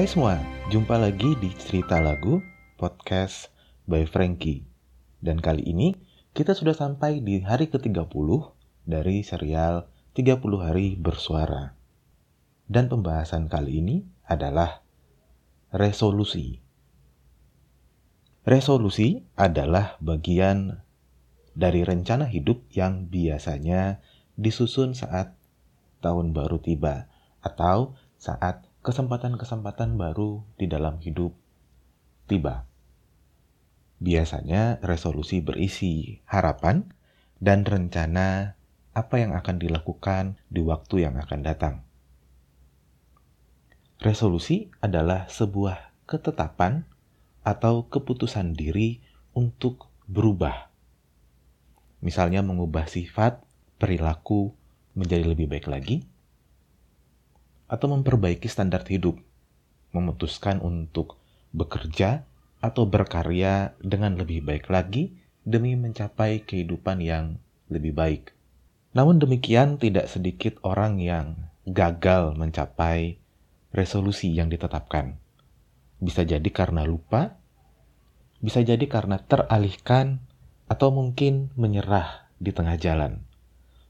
Hai semua, jumpa lagi di Cerita Lagu Podcast by Frankie. Dan kali ini kita sudah sampai di hari ke-30 dari serial 30 Hari Bersuara. Dan pembahasan kali ini adalah resolusi. Resolusi adalah bagian dari rencana hidup yang biasanya disusun saat tahun baru tiba atau saat kesempatan-kesempatan baru di dalam hidup tiba. Biasanya resolusi berisi harapan dan rencana apa yang akan dilakukan di waktu yang akan datang. Resolusi adalah sebuah ketetapan atau keputusan diri untuk berubah. Misalnya mengubah sifat, perilaku menjadi lebih baik lagi, atau memperbaiki standar hidup, memutuskan untuk bekerja atau berkarya dengan lebih baik lagi demi mencapai kehidupan yang lebih baik. Namun demikian, tidak sedikit orang yang gagal mencapai resolusi yang ditetapkan. Bisa jadi karena lupa, bisa jadi karena teralihkan, atau mungkin menyerah di tengah jalan.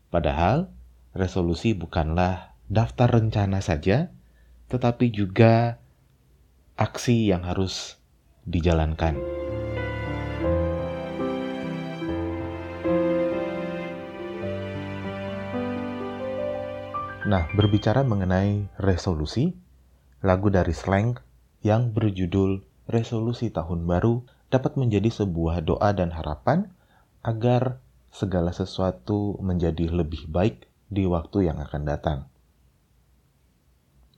Padahal, resolusi bukanlah daftar rencana saja, tetapi juga aksi yang harus dijalankan. Nah, berbicara mengenai resolusi, lagu dari Slang yang berjudul Resolusi Tahun Baru dapat menjadi sebuah doa dan harapan agar segala sesuatu menjadi lebih baik di waktu yang akan datang.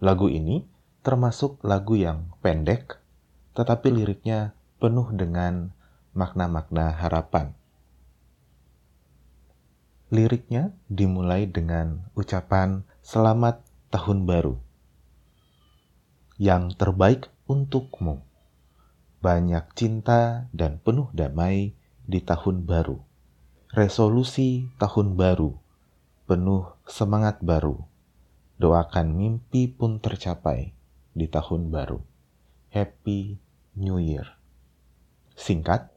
Lagu ini termasuk lagu yang pendek, tetapi liriknya penuh dengan makna-makna harapan. Liriknya dimulai dengan ucapan "Selamat Tahun Baru". Yang terbaik untukmu. Banyak cinta dan penuh damai di tahun baru. Resolusi tahun baru. Penuh semangat baru Doakan mimpi pun tercapai di tahun baru. Happy New Year. Singkat,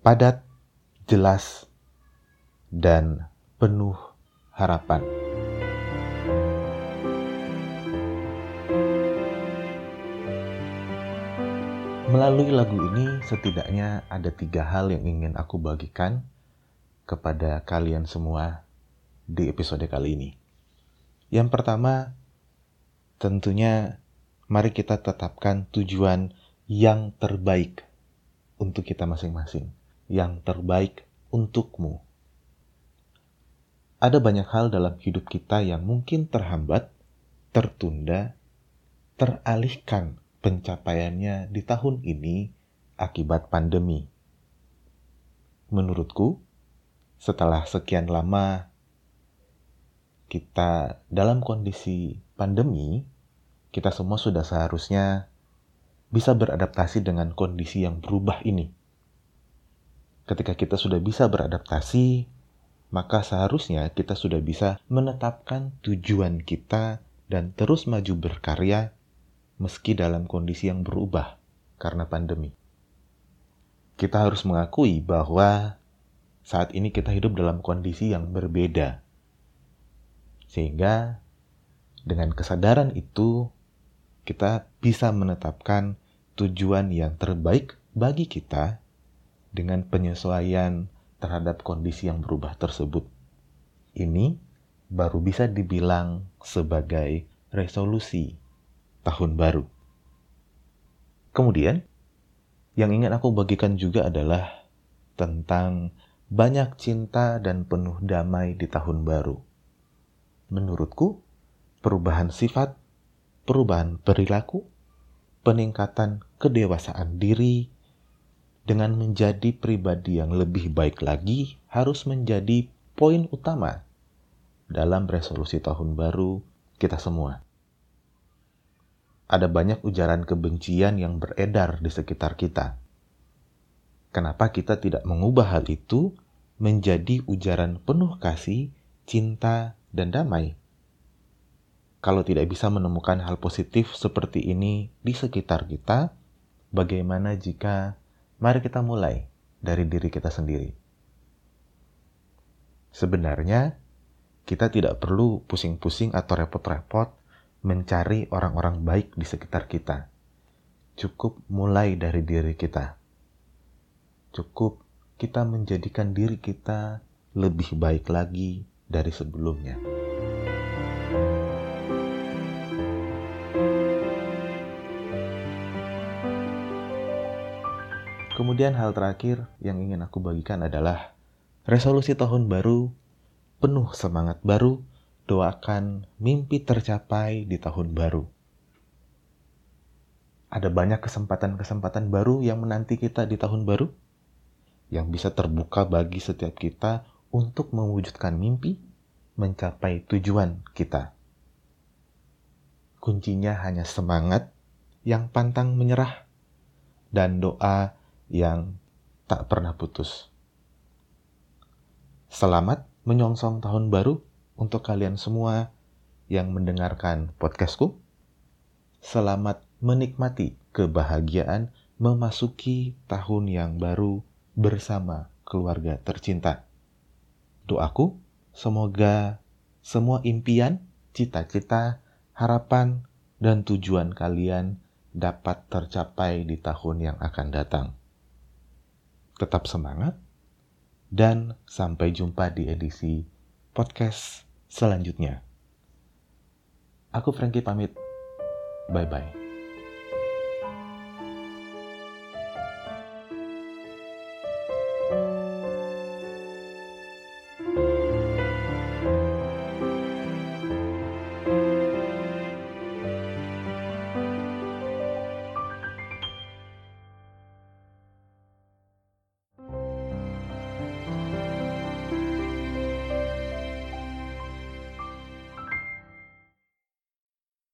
padat, jelas, dan penuh harapan. Melalui lagu ini, setidaknya ada tiga hal yang ingin aku bagikan kepada kalian semua di episode kali ini. Yang pertama, tentunya mari kita tetapkan tujuan yang terbaik untuk kita masing-masing, yang terbaik untukmu. Ada banyak hal dalam hidup kita yang mungkin terhambat, tertunda, teralihkan pencapaiannya di tahun ini akibat pandemi. Menurutku, setelah sekian lama kita dalam kondisi pandemi, kita semua sudah seharusnya bisa beradaptasi dengan kondisi yang berubah ini. Ketika kita sudah bisa beradaptasi, maka seharusnya kita sudah bisa menetapkan tujuan kita dan terus maju berkarya meski dalam kondisi yang berubah karena pandemi. Kita harus mengakui bahwa saat ini kita hidup dalam kondisi yang berbeda sehingga dengan kesadaran itu kita bisa menetapkan tujuan yang terbaik bagi kita dengan penyesuaian terhadap kondisi yang berubah tersebut. Ini baru bisa dibilang sebagai resolusi tahun baru. Kemudian, yang ingin aku bagikan juga adalah tentang banyak cinta dan penuh damai di tahun baru menurutku, perubahan sifat, perubahan perilaku, peningkatan kedewasaan diri, dengan menjadi pribadi yang lebih baik lagi harus menjadi poin utama dalam resolusi tahun baru kita semua. Ada banyak ujaran kebencian yang beredar di sekitar kita. Kenapa kita tidak mengubah hal itu menjadi ujaran penuh kasih, cinta, dan damai. kalau tidak bisa menemukan hal positif seperti ini di sekitar kita, bagaimana jika mari kita mulai dari diri kita sendiri? Sebenarnya, kita tidak perlu pusing-pusing atau repot-repot mencari orang-orang baik di sekitar kita. Cukup mulai dari diri kita. Cukup kita menjadikan diri kita lebih baik lagi dari sebelumnya. Kemudian hal terakhir yang ingin aku bagikan adalah resolusi tahun baru penuh semangat baru, doakan mimpi tercapai di tahun baru. Ada banyak kesempatan-kesempatan baru yang menanti kita di tahun baru yang bisa terbuka bagi setiap kita untuk mewujudkan mimpi, mencapai tujuan kita. Kuncinya hanya semangat yang pantang menyerah dan doa yang tak pernah putus. Selamat menyongsong tahun baru untuk kalian semua yang mendengarkan podcastku. Selamat menikmati kebahagiaan memasuki tahun yang baru bersama keluarga tercinta. Doaku, semoga semua impian, cita-cita, harapan, dan tujuan kalian dapat tercapai di tahun yang akan datang tetap semangat, dan sampai jumpa di edisi podcast selanjutnya. Aku Frankie pamit. Bye-bye.